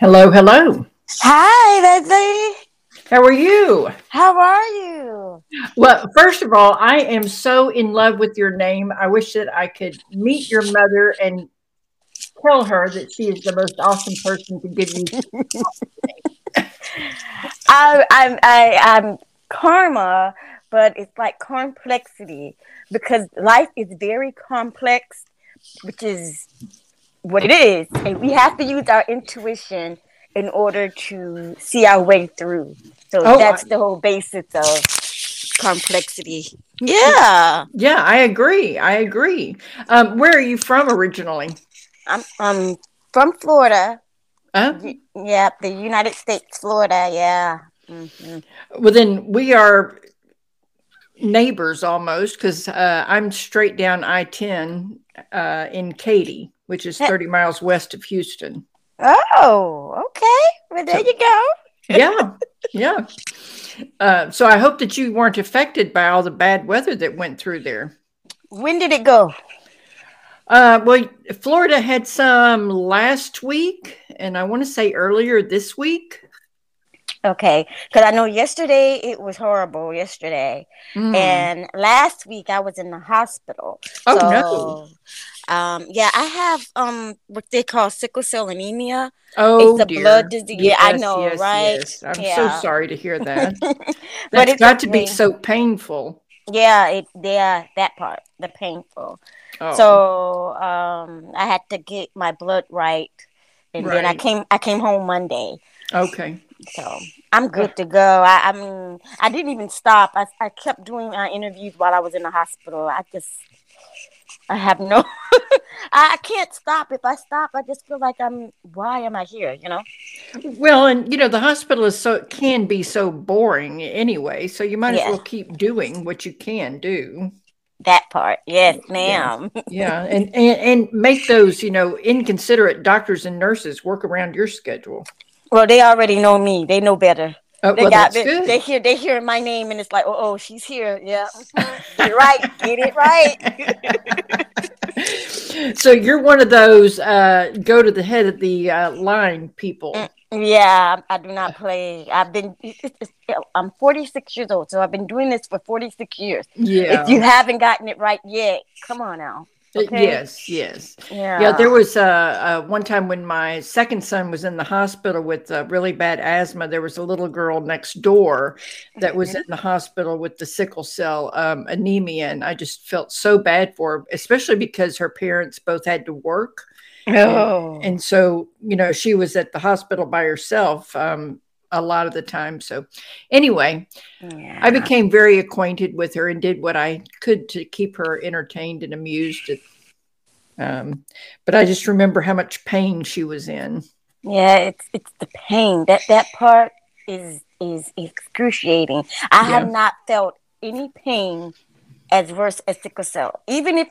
Hello, hello. Hi, Lesli. How are you? How are you? Well, first of all, I am so in love with your name. I wish that I could meet your mother and tell her that she is the most awesome person to give you. I, oh, I'm I, I'm karma, but it's like complexity because life is very complex, which is what it is, and we have to use our intuition in order to see our way through. So Oh, that's I- the whole basis of complexity. Yeah, Yeah, I agree. I agree. Um, where are you from originally? I'm um from Florida. Huh? Y- Yeah, the United States, Florida. Yeah. Mhm. Well, then we are neighbors almost because uh, I'm straight down I 10 uh, in Katy, which is 30 miles west of Houston. Oh, okay. Well, there So- you go. yeah yeah uh, so i hope that you weren't affected by all the bad weather that went through there When did it go? uh, well florida had some last week and i want to say earlier this week Okay, because I know yesterday it was horrible. Yesterday, Mm. and last week I was in the hospital. oh no so, um, yeah, I have um what they call sickle cell anemia. oh it's a dear. blood disease. Yeah, I know, yes, right? yes. i'm Yeah. so sorry to hear that but it's got to be so painful Yeah, it yeah that part, the painful. oh. So um, I had to get my blood right, and then I came I came home Monday. okay So I'm good to go. I, I mean, I didn't even stop. I, I kept doing my interviews while I was in the hospital. I just, I have no, I, can't stop. If I stop, I just feel like I'm, why am I here? You know? well and you know the hospital is so can be so boring anyway so you might as well keep doing what you can do That part. Yes, Yeah. ma'am. yeah and, and and make those you know inconsiderate doctors and nurses work around your schedule Well, they already know me. They know better. Oh, They well got, they, they hear, they hear my name and it's like, oh, oh, she's here. Yeah. Get it right. Get it right. so you're one of those uh go to the head of the uh, line people Mm. Yeah, I do not play. I've been, I'm 46 years old, so I've been doing this for 46 years. yeah If you haven't gotten it right yet, come on now. Uh, okay. yes yes Yeah. yeah there was a, uh one time when my second son was in the hospital with uh, really bad asthma there was a little girl next door that was Mhm. in the hospital with the sickle cell um, anemia and i just felt so bad for her especially because her parents both had to work Oh. and so you know she was at the hospital by herself um, a lot of the time so anyway yeah. i became very acquainted with her and did what i could to keep her entertained and amused um, but i just remember how much pain she was in yeah, it's it's the pain. That that part is is excruciating. I Yeah. have not felt any pain as worse as sickle cell. Even if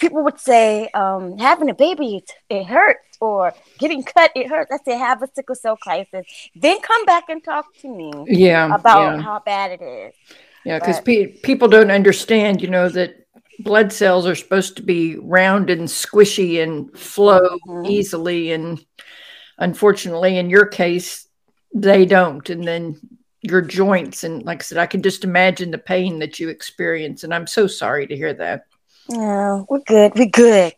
people would say um, having a baby it, it hurts or getting cut it hurts. I say have a sickle cell crisis, then come back and talk to me yeah about yeah how bad it is. yeah because pe- people don't understand you know that blood cells are supposed to be round and squishy and flow Mhm. easily and unfortunately in your case they don't and then your joints and like i said i can just imagine the pain that you experience and i'm so sorry to hear that No, we're good. We're good.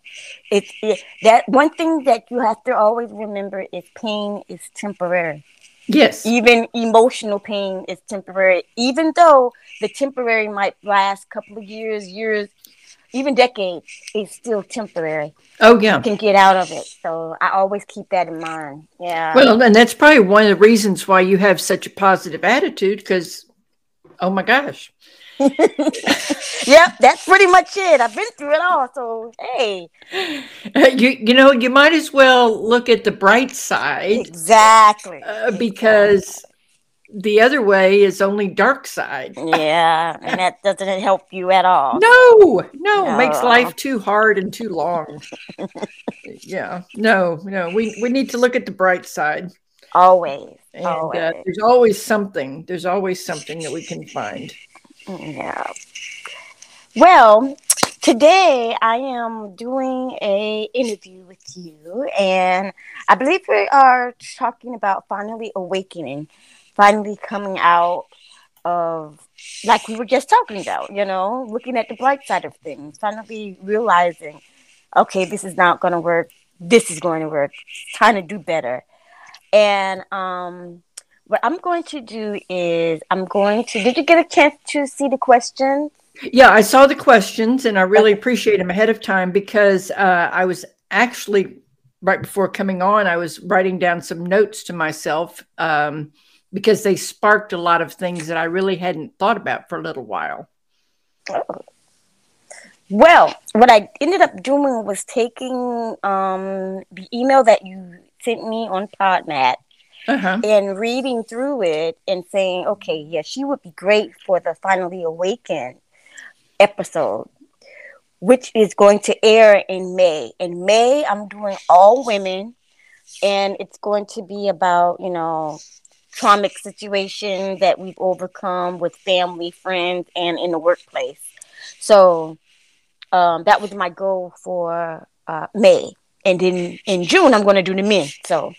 It's it, that one thing that you have to always remember is pain is temporary. yes Even emotional pain is temporary. Even though the temporary might last a couple of years, years, even decades, it's still temporary. oh yeah You can get out of it. So I always keep that in mind. Yeah. well and that's probably one of the reasons why you have such a positive attitude because oh my gosh yep, that's pretty much it. I've been through it all. So hey, you you know you might as well look at the bright side exactly. uh, because the other way is only dark side Yeah, and that doesn't help you at all. no no it makes life too hard and too long yeah no no we we need to look at the bright side Always. and uh, Always. there's always something there's always something that we can find Yeah. Well, today I am doing a interview with you, and I believe we are talking about finally awakening, finally coming out of like we were just talking about, you know, looking at the bright side of things, finally realizing, okay, this is not going to work. This is going to work. Trying to do better. And um, what I'm going to do is I'm going to. Did you get a chance to see the questions? Yeah, I saw the questions and I really appreciate them ahead of time because uh, I was actually right before coming on, I was writing down some notes to myself um, because they sparked a lot of things that I really hadn't thought about for a little while. Oh. Well, what I ended up doing was taking um, the email that you sent me on Podmatch uh-huh. and reading through it and saying, okay, yeah, she would be great for the Finally Awakened episode, which is going to air in May. In May, I'm doing all women, and it's going to be about, you know, traumatic situation that we've overcome with family, friends, and in the workplace. So um, that was my goal for uh, May. And then in June, I'm going to do the men. So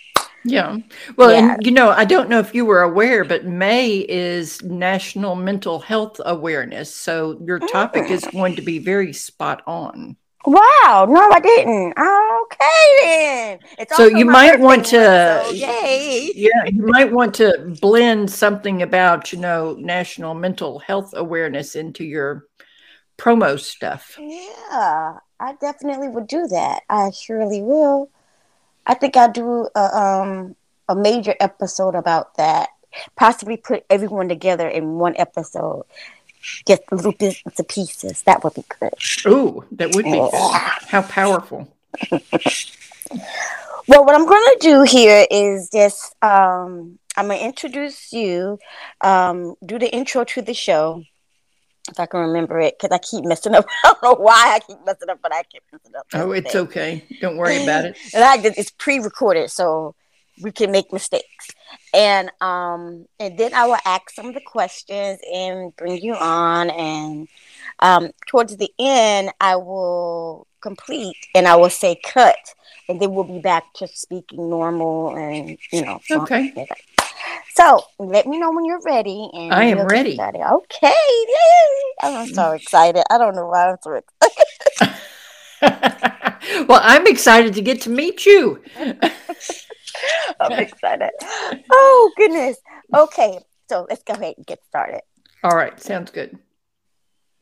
yeah. Well, yeah. and you know, I don't know if you were aware, but May is National Mental Health Awareness. So your topic mm. is going to be very spot on. Wow. No, I didn't. Okay, then. It's so you might want to, so yeah, you might want to blend something about, you know, National Mental Health Awareness into your promo stuff. Yeah, I definitely would do that. I surely will. I think I'll do a, um, a major episode about that. Possibly put everyone together in one episode. Just a little bits of pieces. That would be good. Ooh, that would be good. How powerful. well, what I'm going to do here is just um, I'm going to introduce you, um, do the intro to the show if I can remember it, because I keep messing up. I don't know why I keep messing up, but I keep messing up. Oh, it's okay. Don't worry about it. and I it's pre-recorded, so we can make mistakes. And um, and then I will ask some of the questions and bring you on. And um, towards the end, I will complete and I will say cut, and then we'll be back to speaking normal and you know. Okay. So let me know when you're ready. And I am ready. Okay. Yay. I'm so excited. I don't know why I'm so excited. well, I'm excited to get to meet you. I'm excited. Oh, goodness. Okay. So let's go ahead and get started. All right. Sounds good.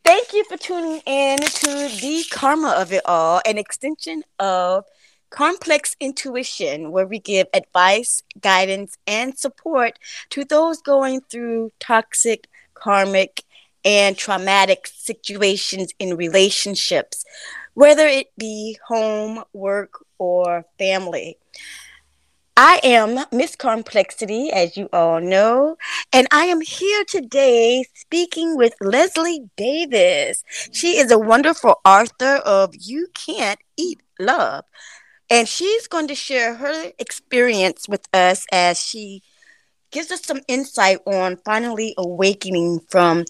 Thank you for tuning in to the karma of it all, an extension of Complex Intuition, where we give advice, guidance, and support to those going through toxic, karmic, and traumatic situations in relationships, whether it be home, work, or family. I am Miss Complexity, as you all know, and I am here today speaking with Lesli Davis. She is a wonderful author of You Can't Eat Love and she's going to share her experience with us as she gives us some insight on finally awakening from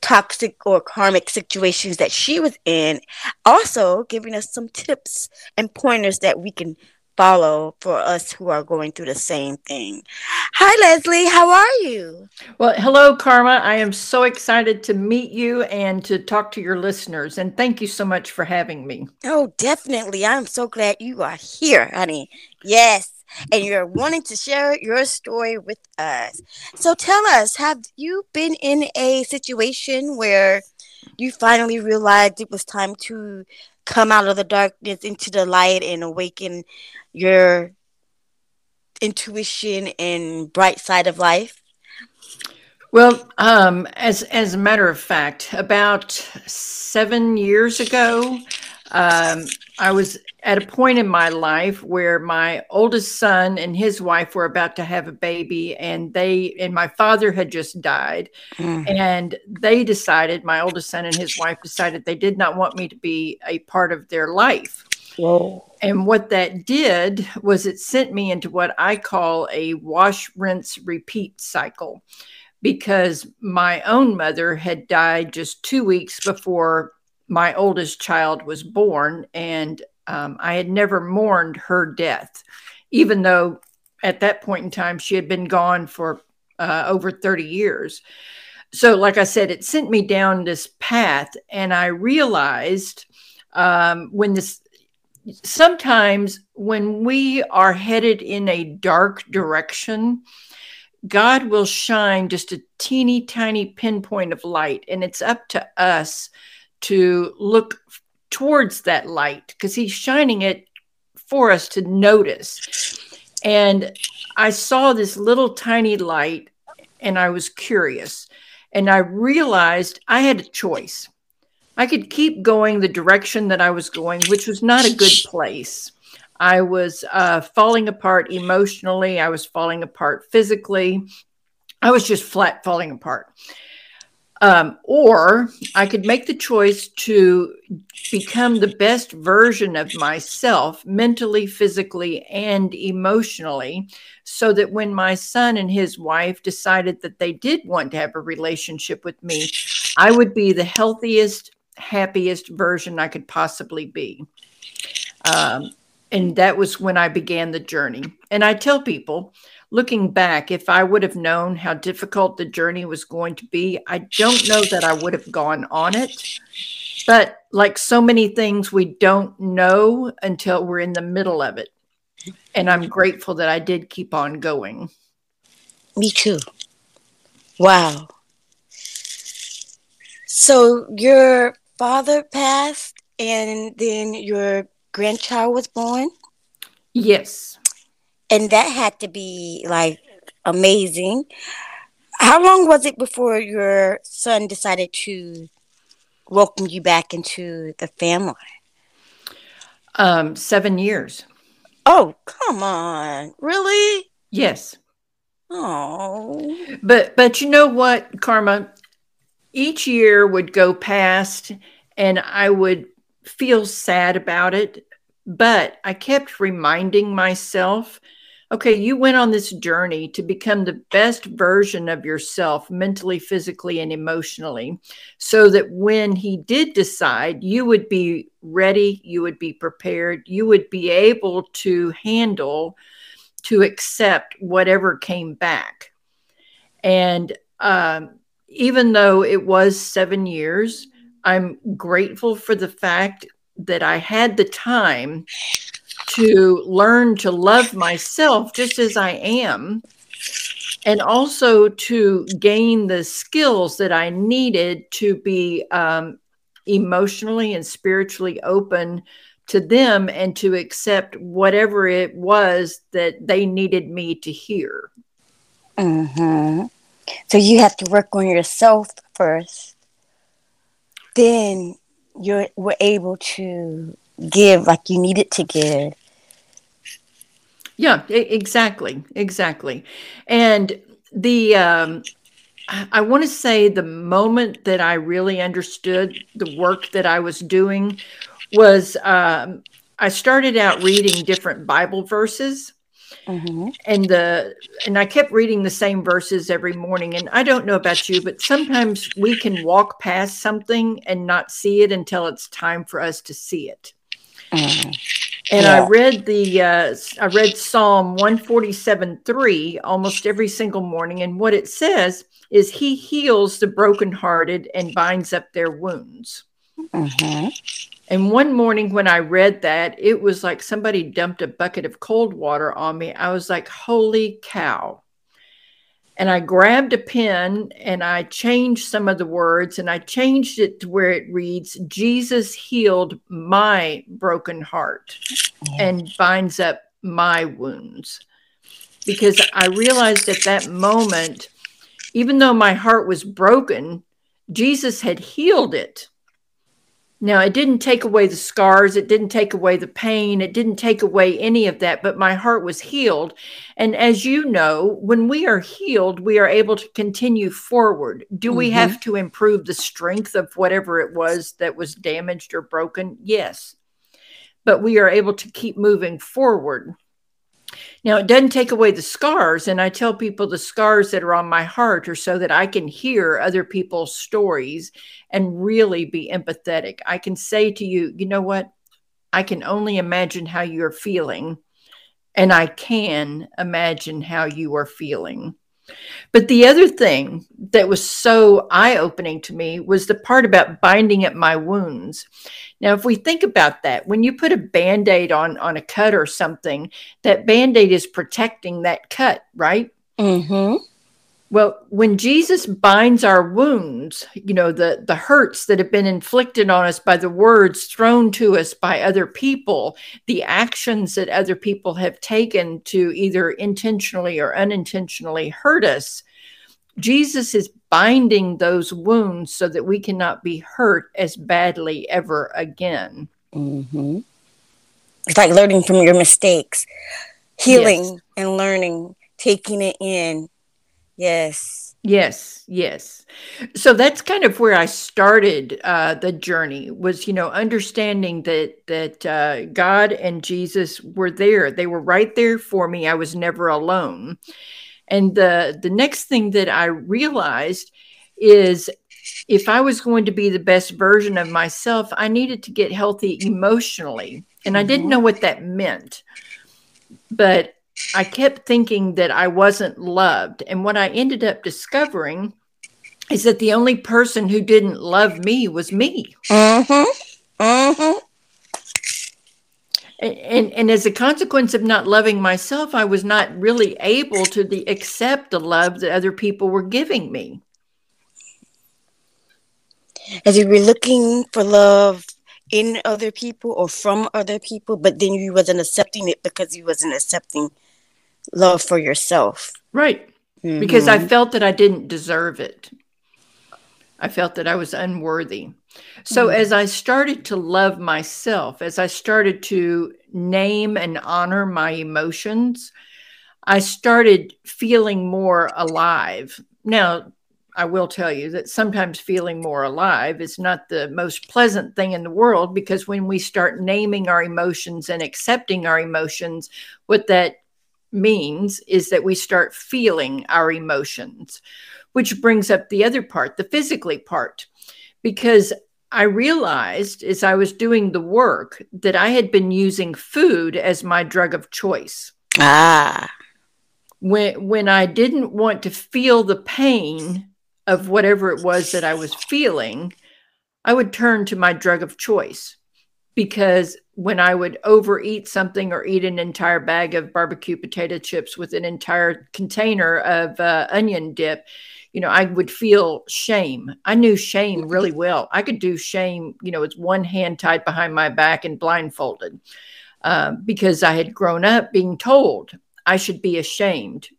toxic or karmic situations that she was in. Also, giving us some tips and pointers that we can follow for us who are going through the same thing. Hi, Lesli. How are you? Well, hello, Karma. I am so excited to meet you and to talk to your listeners. And thank you so much for having me. Oh, definitely. I'm so glad you are here, honey. Yes. And you're wanting to share your story with us. So tell us, have you been in a situation where you finally realized it was time to come out of the darkness into the light and awaken your intuition and bright side of life? Well, um, as as a matter of fact, about seven years ago, um, I was at a point in my life where my oldest son and his wife were about to have a baby, and they and my father had just died, mm. and they decided, my oldest son and his wife decided they did not want me to be a part of their life. Whoa. And what that did was it sent me into what I call a wash, rinse, repeat cycle because my own mother had died just two weeks before my oldest child was born, and um, I had never mourned her death, even though at that point in time she had been gone for uh, over 30 years. So, like I said, it sent me down this path, and I realized um, when this sometimes when we are headed in a dark direction, God will shine just a teeny tiny pinpoint of light, and it's up to us to look towards that light because He's shining it for us to notice. And I saw this little tiny light, and I was curious. And I realized I had a choice. I could keep going the direction that I was going, which was not a good place. I was uh, falling apart emotionally. I was falling apart physically. I was just flat falling apart. Um, or I could make the choice to become the best version of myself mentally, physically, and emotionally, so that when my son and his wife decided that they did want to have a relationship with me, I would be the healthiest, happiest version I could possibly be. Um, and that was when I began the journey. And I tell people, looking back, if I would have known how difficult the journey was going to be, I don't know that I would have gone on it. But like so many things, we don't know until we're in the middle of it. And I'm grateful that I did keep on going. Me too. Wow. So your father passed and then your grandchild was born? Yes and that had to be like amazing. How long was it before your son decided to welcome you back into the family? Um, seven years. Oh, come on. Really? Yes. Oh. But but you know what, Karma? Each year would go past and I would feel sad about it, but I kept reminding myself okay, you went on this journey to become the best version of yourself mentally, physically, and emotionally, so that when he did decide, you would be ready, you would be prepared, you would be able to handle, to accept whatever came back. And um, even though it was seven years, I'm grateful for the fact that I had the time to learn to love myself just as I am, and also to gain the skills that I needed to be um, emotionally and spiritually open to them and to accept whatever it was that they needed me to hear. Mm-hmm. So you have to work on yourself first. Then you were able to give like you needed to give. Yeah, exactly, exactly. And the um, I want to say the moment that I really understood the work that I was doing was um, I started out reading different Bible verses. Mm-hmm. And the and I kept reading the same verses every morning. And I don't know about you, but sometimes we can walk past something and not see it until it's time for us to see it. Mm-hmm. And yeah. I read the uh, I read Psalm 147 3 almost every single morning. And what it says is he heals the brokenhearted and binds up their wounds. Mm-hmm. And one morning when I read that, it was like somebody dumped a bucket of cold water on me. I was like, holy cow and I grabbed a pen and I changed some of the words and I changed it to where it reads, Jesus healed my broken heart and binds up my wounds. Because I realized at that moment, even though my heart was broken, Jesus had healed it. Now, it didn't take away the scars, it didn't take away the pain, it didn't take away any of that, but my heart was healed. And as you know, when we are healed, we are able to continue forward. Do mm-hmm. we have to improve the strength of whatever it was that was damaged or broken? Yes. But we are able to keep moving forward. Now, it doesn't take away the scars. And I tell people the scars that are on my heart are so that I can hear other people's stories and really be empathetic. I can say to you, you know what? I can only imagine how you're feeling. And I can imagine how you are feeling. But the other thing that was so eye opening to me was the part about binding up my wounds. Now, if we think about that, when you put a band aid on, on a cut or something, that band aid is protecting that cut, right? Mm-hmm. Well, when Jesus binds our wounds, you know, the, the hurts that have been inflicted on us by the words thrown to us by other people, the actions that other people have taken to either intentionally or unintentionally hurt us, Jesus is binding those wounds so that we cannot be hurt as badly ever again. Mm-hmm. It's like learning from your mistakes, healing yes. and learning, taking it in Yes. Yes, yes. So that's kind of where I started uh, the journey. Was you know understanding that that uh, God and Jesus were there. They were right there for me. I was never alone. And the the next thing that I realized is if I was going to be the best version of myself, I needed to get healthy emotionally. And I didn't mm-hmm. know what that meant. But I kept thinking that I wasn't loved. And what I ended up discovering is that the only person who didn't love me was me. Mm-hmm. Mm-hmm. And, and, and as a consequence of not loving myself, I was not really able to the, accept the love that other people were giving me. As you were looking for love in other people or from other people, but then you wasn't accepting it because you wasn't accepting love for yourself. Right. Mm-hmm. Because I felt that I didn't deserve it. I felt that I was unworthy. So, mm-hmm. as I started to love myself, as I started to name and honor my emotions, I started feeling more alive. Now, I will tell you that sometimes feeling more alive is not the most pleasant thing in the world because when we start naming our emotions and accepting our emotions, what that means is that we start feeling our emotions, which brings up the other part, the physically part, because I realized as I was doing the work that I had been using food as my drug of choice. Ah. When when I didn't want to feel the pain of whatever it was that I was feeling, I would turn to my drug of choice because when I would overeat something or eat an entire bag of barbecue potato chips with an entire container of uh, onion dip, you know, I would feel shame. I knew shame really well. I could do shame, you know, with one hand tied behind my back and blindfolded uh, because I had grown up being told I should be ashamed.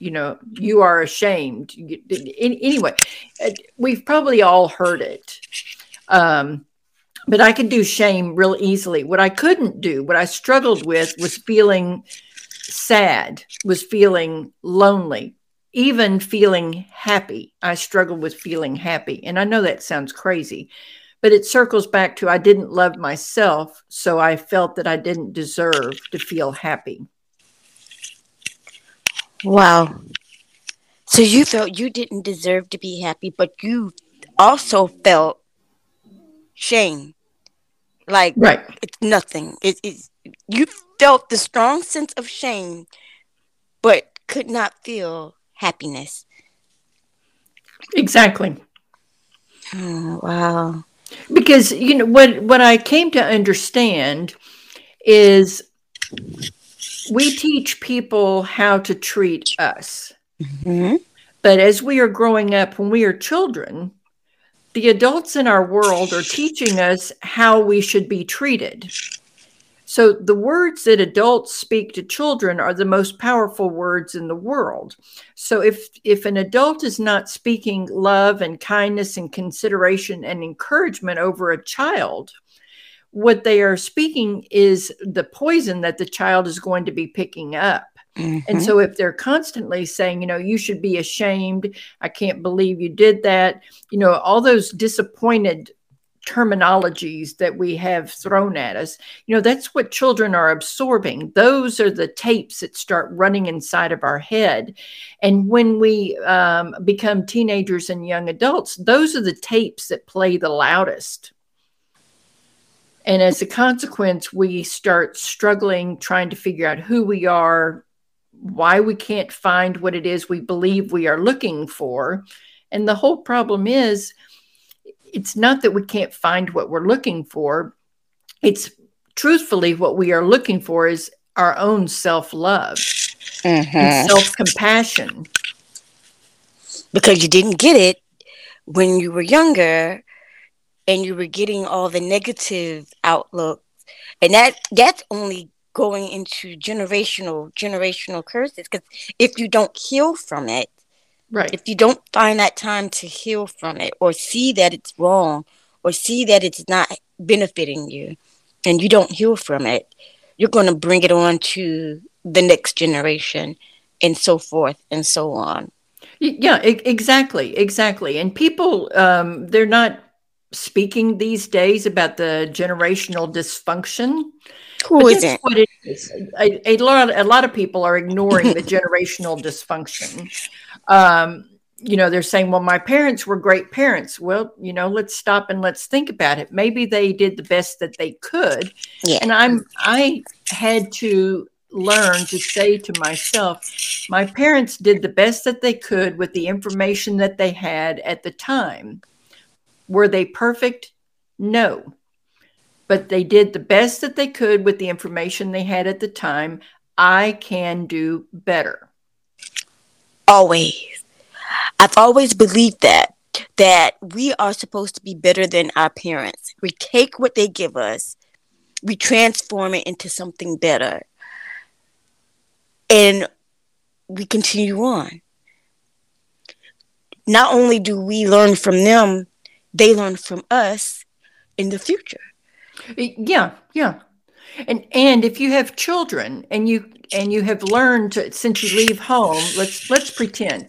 You know, you are ashamed. Anyway, uh, we've probably all heard it. Um, but I could do shame real easily. What I couldn't do, what I struggled with was feeling sad, was feeling lonely, even feeling happy. I struggled with feeling happy. And I know that sounds crazy, but it circles back to I didn't love myself. So I felt that I didn't deserve to feel happy. Wow. So you felt you didn't deserve to be happy, but you also felt shame. Like right. it's nothing. It is you felt the strong sense of shame, but could not feel happiness. Exactly. Oh, wow. Because you know what what I came to understand is we teach people how to treat us. Mm-hmm. But as we are growing up, when we are children, the adults in our world are teaching us how we should be treated. So, the words that adults speak to children are the most powerful words in the world. So, if, if an adult is not speaking love and kindness and consideration and encouragement over a child, what they are speaking is the poison that the child is going to be picking up. Mm-hmm. And so, if they're constantly saying, you know, you should be ashamed, I can't believe you did that, you know, all those disappointed terminologies that we have thrown at us you know that's what children are absorbing. Those are the tapes that start running inside of our head. And when we um, become teenagers and young adults those are the tapes that play the loudest. And as a consequence we start struggling trying to figure out who we are why we can't find what it is we believe we are looking for and the whole problem is it's not that we can't find what we're looking for. It's truthfully what we are looking for is our own self love mm-hmm. and self compassion. Because you didn't get it when you were younger and you were getting all the negative outlook. And that that's only going into generational generational curses because if you don't heal from it Right. If you don't find that time to heal from it or see that it's wrong or see that it's not benefiting you and you don't heal from it, you're going to bring it on to the next generation and so forth and so on. Yeah, exactly. Exactly. And people, um, they're not speaking these days about the generational dysfunction. Who isn't? What it is. A, a, lot, a lot of people are ignoring the generational dysfunction um, you know, they're saying, well, my parents were great parents. Well, you know, let's stop and let's think about it. Maybe they did the best that they could. Yeah. And I'm, I had to learn to say to myself, my parents did the best that they could with the information that they had at the time. Were they perfect? No. But they did the best that they could with the information they had at the time. I can do better. Always. I've always believed that that we are supposed to be better than our parents. We take what they give us, we transform it into something better. And we continue on. Not only do we learn from them, they learn from us in the future. Yeah, yeah. And and if you have children and you and you have learned to, since you leave home, let's let's pretend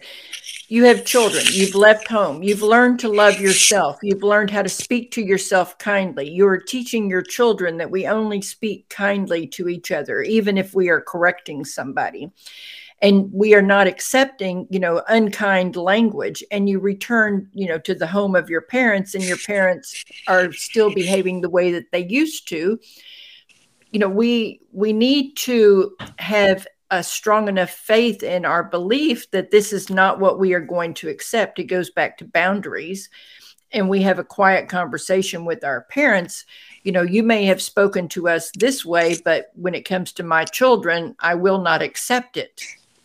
you have children, you've left home, you've learned to love yourself, you've learned how to speak to yourself kindly. You're teaching your children that we only speak kindly to each other, even if we are correcting somebody. And we are not accepting, you know, unkind language. And you return, you know, to the home of your parents, and your parents are still behaving the way that they used to you know we we need to have a strong enough faith in our belief that this is not what we are going to accept it goes back to boundaries and we have a quiet conversation with our parents you know you may have spoken to us this way but when it comes to my children i will not accept it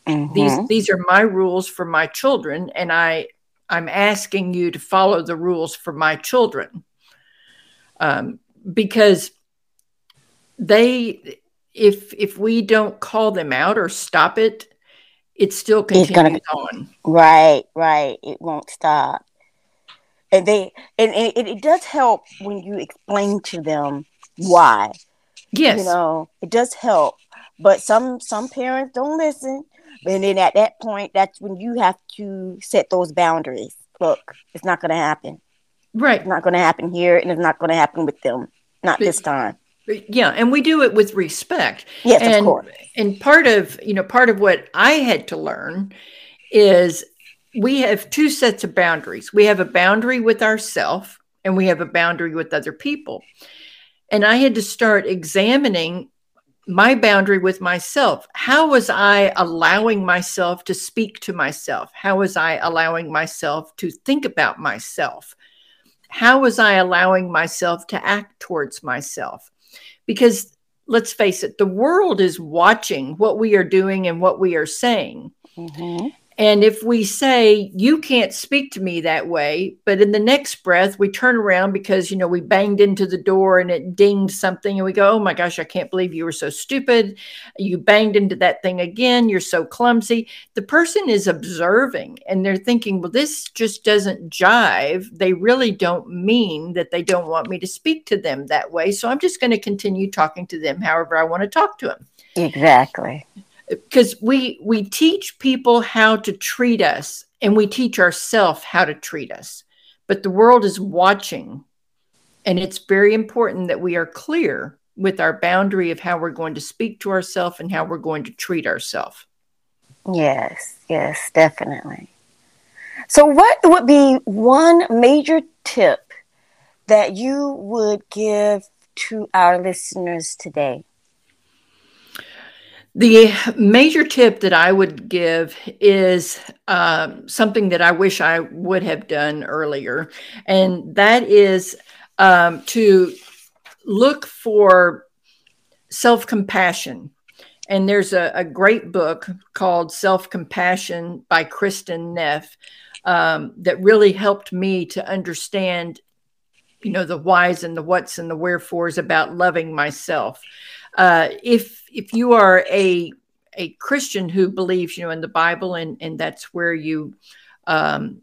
mm-hmm. these these are my rules for my children and i i'm asking you to follow the rules for my children um, because they if if we don't call them out or stop it, it still continues gonna, on. Right, right. It won't stop. And they and, and it, it does help when you explain to them why. Yes. You know, it does help. But some some parents don't listen. And then at that point, that's when you have to set those boundaries. Look, it's not going to happen. Right. It's not going to happen here, and it's not going to happen with them. Not but, this time yeah and we do it with respect yes and, of course and part of you know part of what i had to learn is we have two sets of boundaries we have a boundary with ourself and we have a boundary with other people and i had to start examining my boundary with myself how was i allowing myself to speak to myself how was i allowing myself to think about myself how was i allowing myself to act towards myself because let's face it, the world is watching what we are doing and what we are saying. Mm-hmm. And if we say, you can't speak to me that way, but in the next breath, we turn around because, you know, we banged into the door and it dinged something and we go, oh my gosh, I can't believe you were so stupid. You banged into that thing again. You're so clumsy. The person is observing and they're thinking, well, this just doesn't jive. They really don't mean that they don't want me to speak to them that way. So I'm just going to continue talking to them however I want to talk to them. Exactly because we we teach people how to treat us and we teach ourselves how to treat us but the world is watching And it's very important that we are clear with our boundary of how we're going to speak to ourselves and how we're going to treat ourselves. Yes, yes, definitely. So, what would be one major tip that you would give to our listeners today? The major tip that I would give is uh, something that I wish I would have done earlier, and that is um, to look for self compassion. And there's a, a, great book called Self Compassion by Kristin Neff um, that really helped me to understand, you know, the whys and the whats and the wherefores about loving myself. Uh, if if you are a a Christian who believes, you know, in the Bible and and that's where you um,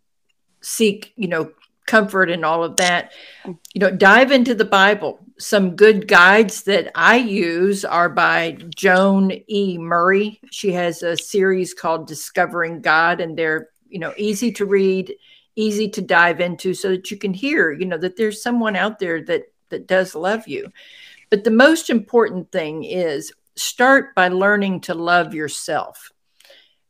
seek, you know, comfort and all of that. You know, dive into the Bible. Some good guides that I use are by Joan E. Murray. She has a series called Discovering God, and they're, you know, easy to read, easy to dive into so that you can hear, you know, that there's someone out there that that does love you. But the most important thing is start by learning to love yourself.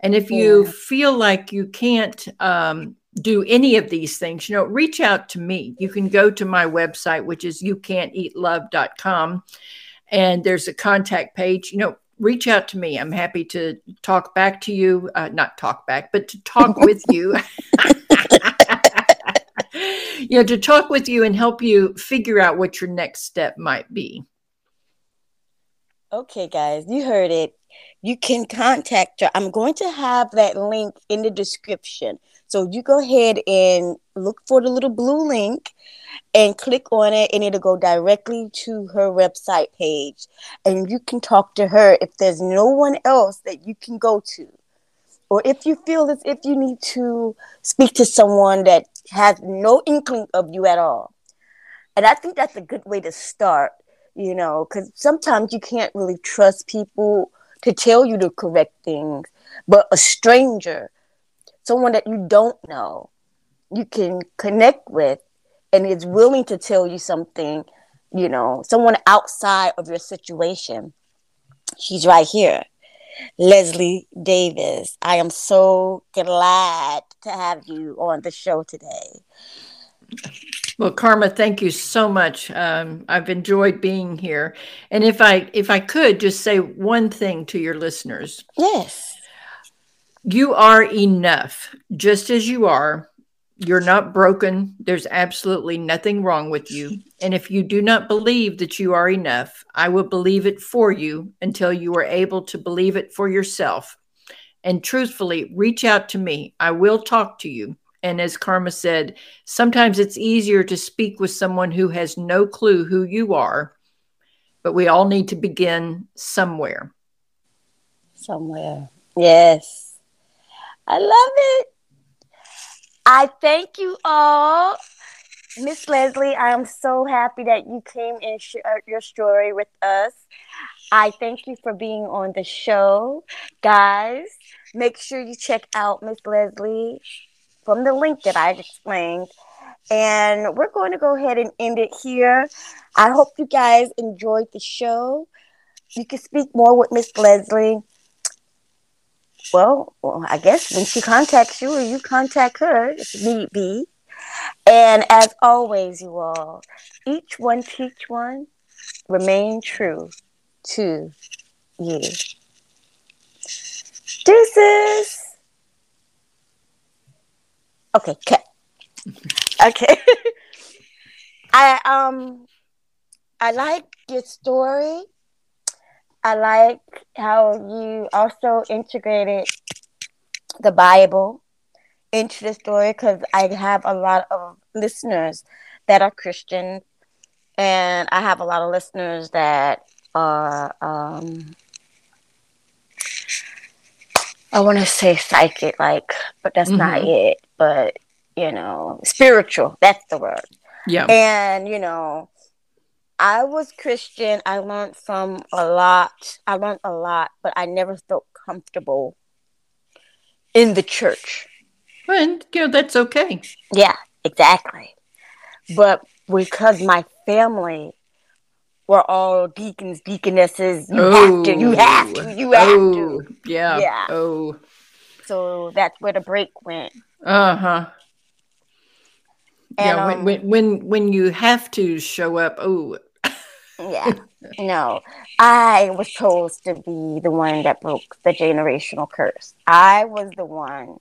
And if you yeah. feel like you can't um, do any of these things, you know, reach out to me. You can go to my website, which is youcan'teatlove.com, and there's a contact page. You know, reach out to me. I'm happy to talk back to you, uh, not talk back, but to talk with you. you know, to talk with you and help you figure out what your next step might be. Okay, guys, you heard it. You can contact her. I'm going to have that link in the description. So you go ahead and look for the little blue link and click on it, and it'll go directly to her website page. And you can talk to her if there's no one else that you can go to. Or if you feel as if you need to speak to someone that has no inkling of you at all. And I think that's a good way to start, you know, because sometimes you can't really trust people to tell you the correct things. But a stranger someone that you don't know, you can connect with and is willing to tell you something, you know, someone outside of your situation. She's right here. Lesli Davis. I am so glad to have you on the show today. Well, Karma, thank you so much. Um, I've enjoyed being here. And if I if I could just say one thing to your listeners. Yes. You are enough, just as you are. You're not broken. There's absolutely nothing wrong with you. And if you do not believe that you are enough, I will believe it for you until you are able to believe it for yourself. And truthfully, reach out to me. I will talk to you. And as Karma said, sometimes it's easier to speak with someone who has no clue who you are, but we all need to begin somewhere. Somewhere. Yes. I love it. I thank you all. Miss Lesli, I am so happy that you came and shared uh, your story with us. I thank you for being on the show. Guys, make sure you check out Miss Lesli from the link that I explained. And we're going to go ahead and end it here. I hope you guys enjoyed the show. You can speak more with Miss Lesli well, well, I guess when she contacts you or you contact her, if need be. And as always, you all, each one teach one, remain true to you. Deuces. Okay, okay. okay. I um I like your story I like how you also integrated the Bible into the story because I have a lot of listeners that are Christian, and I have a lot of listeners that are, um, I want to say psychic, like, but that's mm-hmm. not it. But you know, spiritual. That's the word. Yeah. And you know, I was Christian. I learned from a lot. I learned a lot, but I never felt comfortable in the church. And you know that's okay. Yeah, exactly. But because my family were all deacons, deaconesses. You oh, have to, you have to, you have oh, to. Yeah. Yeah. Oh. So that's where the break went. Uh huh. yeah, um, when, when when you have to show up, oh. Yeah. No, I was supposed to be the one that broke the generational curse. I was the one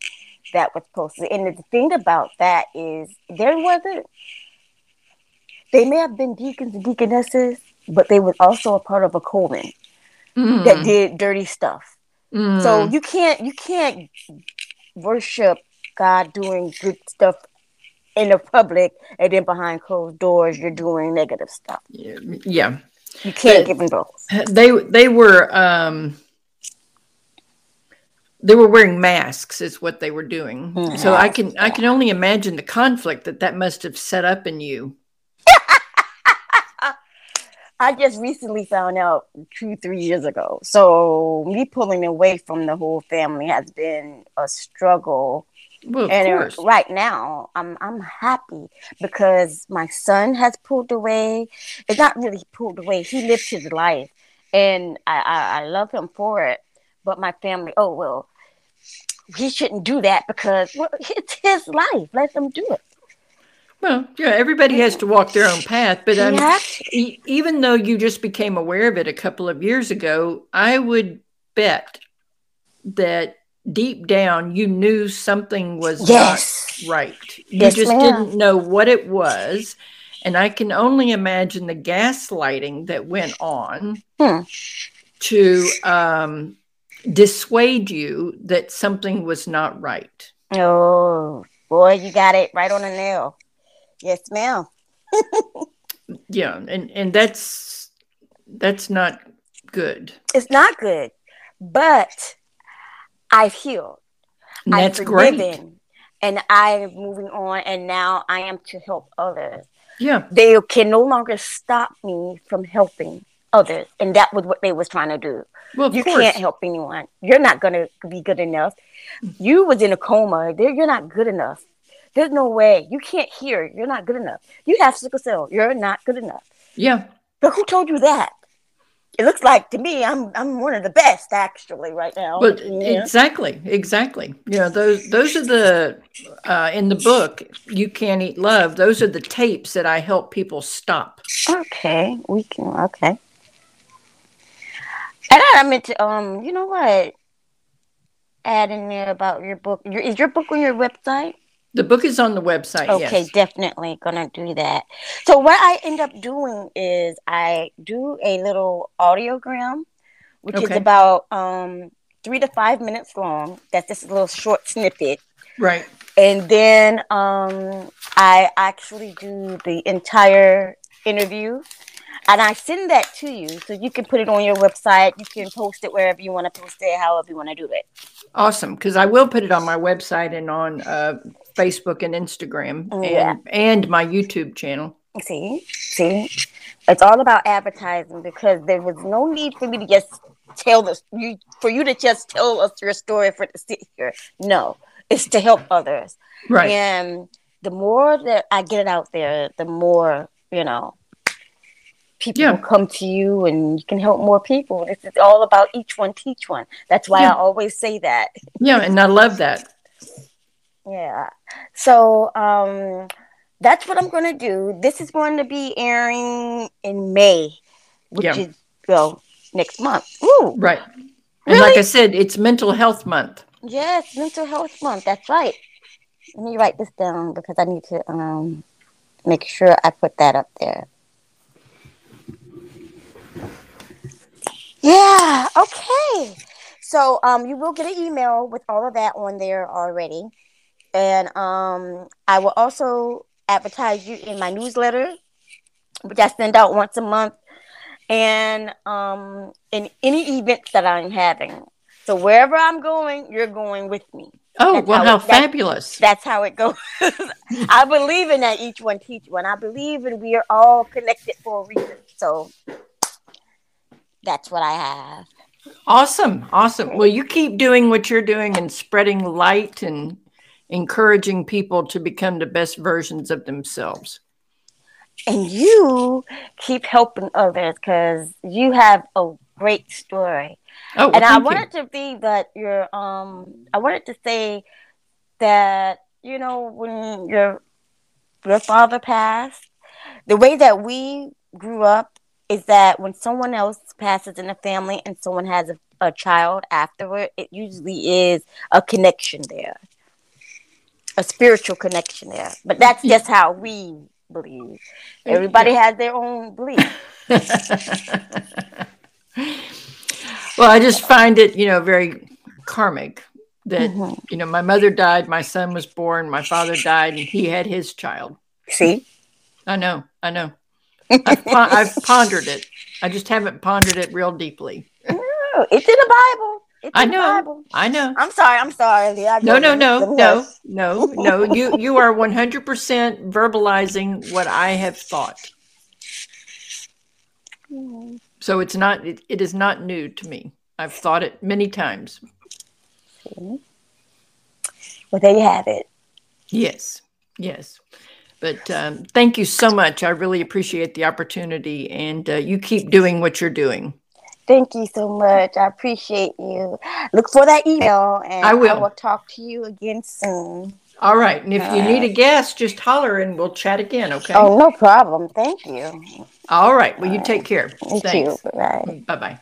that was supposed to. And the thing about that is, there wasn't. They may have been deacons and deaconesses, but they were also a part of a coven mm. that did dirty stuff. Mm. So you can't you can't worship God doing good stuff in the public and then behind closed doors you're doing negative stuff. Yeah. You can't give them both. They they were um they were wearing masks is what they were doing. Mm-hmm. So I can I can only imagine the conflict that that must have set up in you. I just recently found out two, three years ago. So me pulling away from the whole family has been a struggle. Well, and right now, I'm I'm happy because my son has pulled away. It's not really pulled away. He lived his life, and I, I, I love him for it. But my family, oh well, he shouldn't do that because well, it's his life. Let him do it. Well, yeah, everybody has to walk their own path, but um, e- even though you just became aware of it a couple of years ago, I would bet that deep down you knew something was yes. not right. You yes, just ma'am. didn't know what it was. And I can only imagine the gaslighting that went on hmm. to um, dissuade you that something was not right. Oh, boy, you got it right on the nail. Yes, ma'am. yeah, and and that's that's not good. It's not good, but I've healed. And that's I've great. And I'm moving on, and now I am to help others. Yeah, they can no longer stop me from helping others, and that was what they was trying to do. Well, you course. can't help anyone. You're not going to be good enough. You was in a coma. You're not good enough. There's no way. You can't hear. You're not good enough. You have sickle cell. You're not good enough. Yeah. But who told you that? It looks like to me I'm I'm one of the best actually right now. But yeah. exactly, exactly. You know, those those are the uh, in the book, You Can't Eat Love, those are the tapes that I help people stop. Okay. We can okay. And I meant to um, you know what? Add in there about your book. Your, is your book on your website? The book is on the website. Okay, yes. definitely gonna do that. So what I end up doing is I do a little audiogram, which okay. is about um, three to five minutes long. That's just a little short snippet. Right. And then um, I actually do the entire interview and I send that to you so you can put it on your website. You can post it wherever you want to post it, however you want to do it. Awesome, because I will put it on my website and on uh, Facebook and Instagram oh, and yeah. and my YouTube channel. See, see, it's all about advertising because there was no need for me to just tell this you for you to just tell us your story for to sit here. No, it's to help others. Right. And the more that I get it out there, the more you know people yeah. come to you and you can help more people. This is all about each one teach one. That's why yeah. I always say that. Yeah, and I love that. Yeah. So um that's what I'm gonna do. This is going to be airing in May, which yeah. is well next month. Ooh. Right. And really? like I said, it's mental health month. Yes, mental health month. That's right. Let me write this down because I need to um make sure I put that up there. Yeah. Okay. So um, you will get an email with all of that on there already, and um, I will also advertise you in my newsletter, which I send out once a month, and um, in any events that I'm having. So wherever I'm going, you're going with me. Oh, that's well, how, how it, fabulous. That's, that's, how it goes. I believe in that each one teach one. I believe in we are all connected for a reason. So that's what I have. Awesome. Awesome. Well, you keep doing what you're doing and spreading light and encouraging people to become the best versions of themselves. and you keep helping others because you have a great story. Oh, well, and I wanted you. to be that your um I wanted to say that you know when your your father passed, the way that we grew up is that when someone else passes in the family and someone has a, a child afterward, it usually is a connection there, a spiritual connection there. But that's just how we believe. Everybody yeah. has their own belief. well, I just find it, you know, very karmic that, mm-hmm. you know, my mother died, my son was born, my father died, and he had his child. See? I know, I know. I've, I've pondered it. I just haven't pondered it real deeply. No, it's in the Bible. I know. I know. I'm sorry. I'm sorry. no, no, no, no, no, no. You you are 100 percent verbalizing what I have thought. So it's not. It, it is not new to me. I've thought it many times. Well, there you have it. Yes. Yes. But um, thank you so much. I really appreciate the opportunity, and uh, you keep doing what you're doing. Thank you so much. I appreciate you. Look for that email, and I will, I will talk to you again soon. All right. And if you need a guest, just holler and we'll chat again, okay? Oh, no problem. Thank you. All right. Well, you take care. You Thanks. Bye. Bye bye.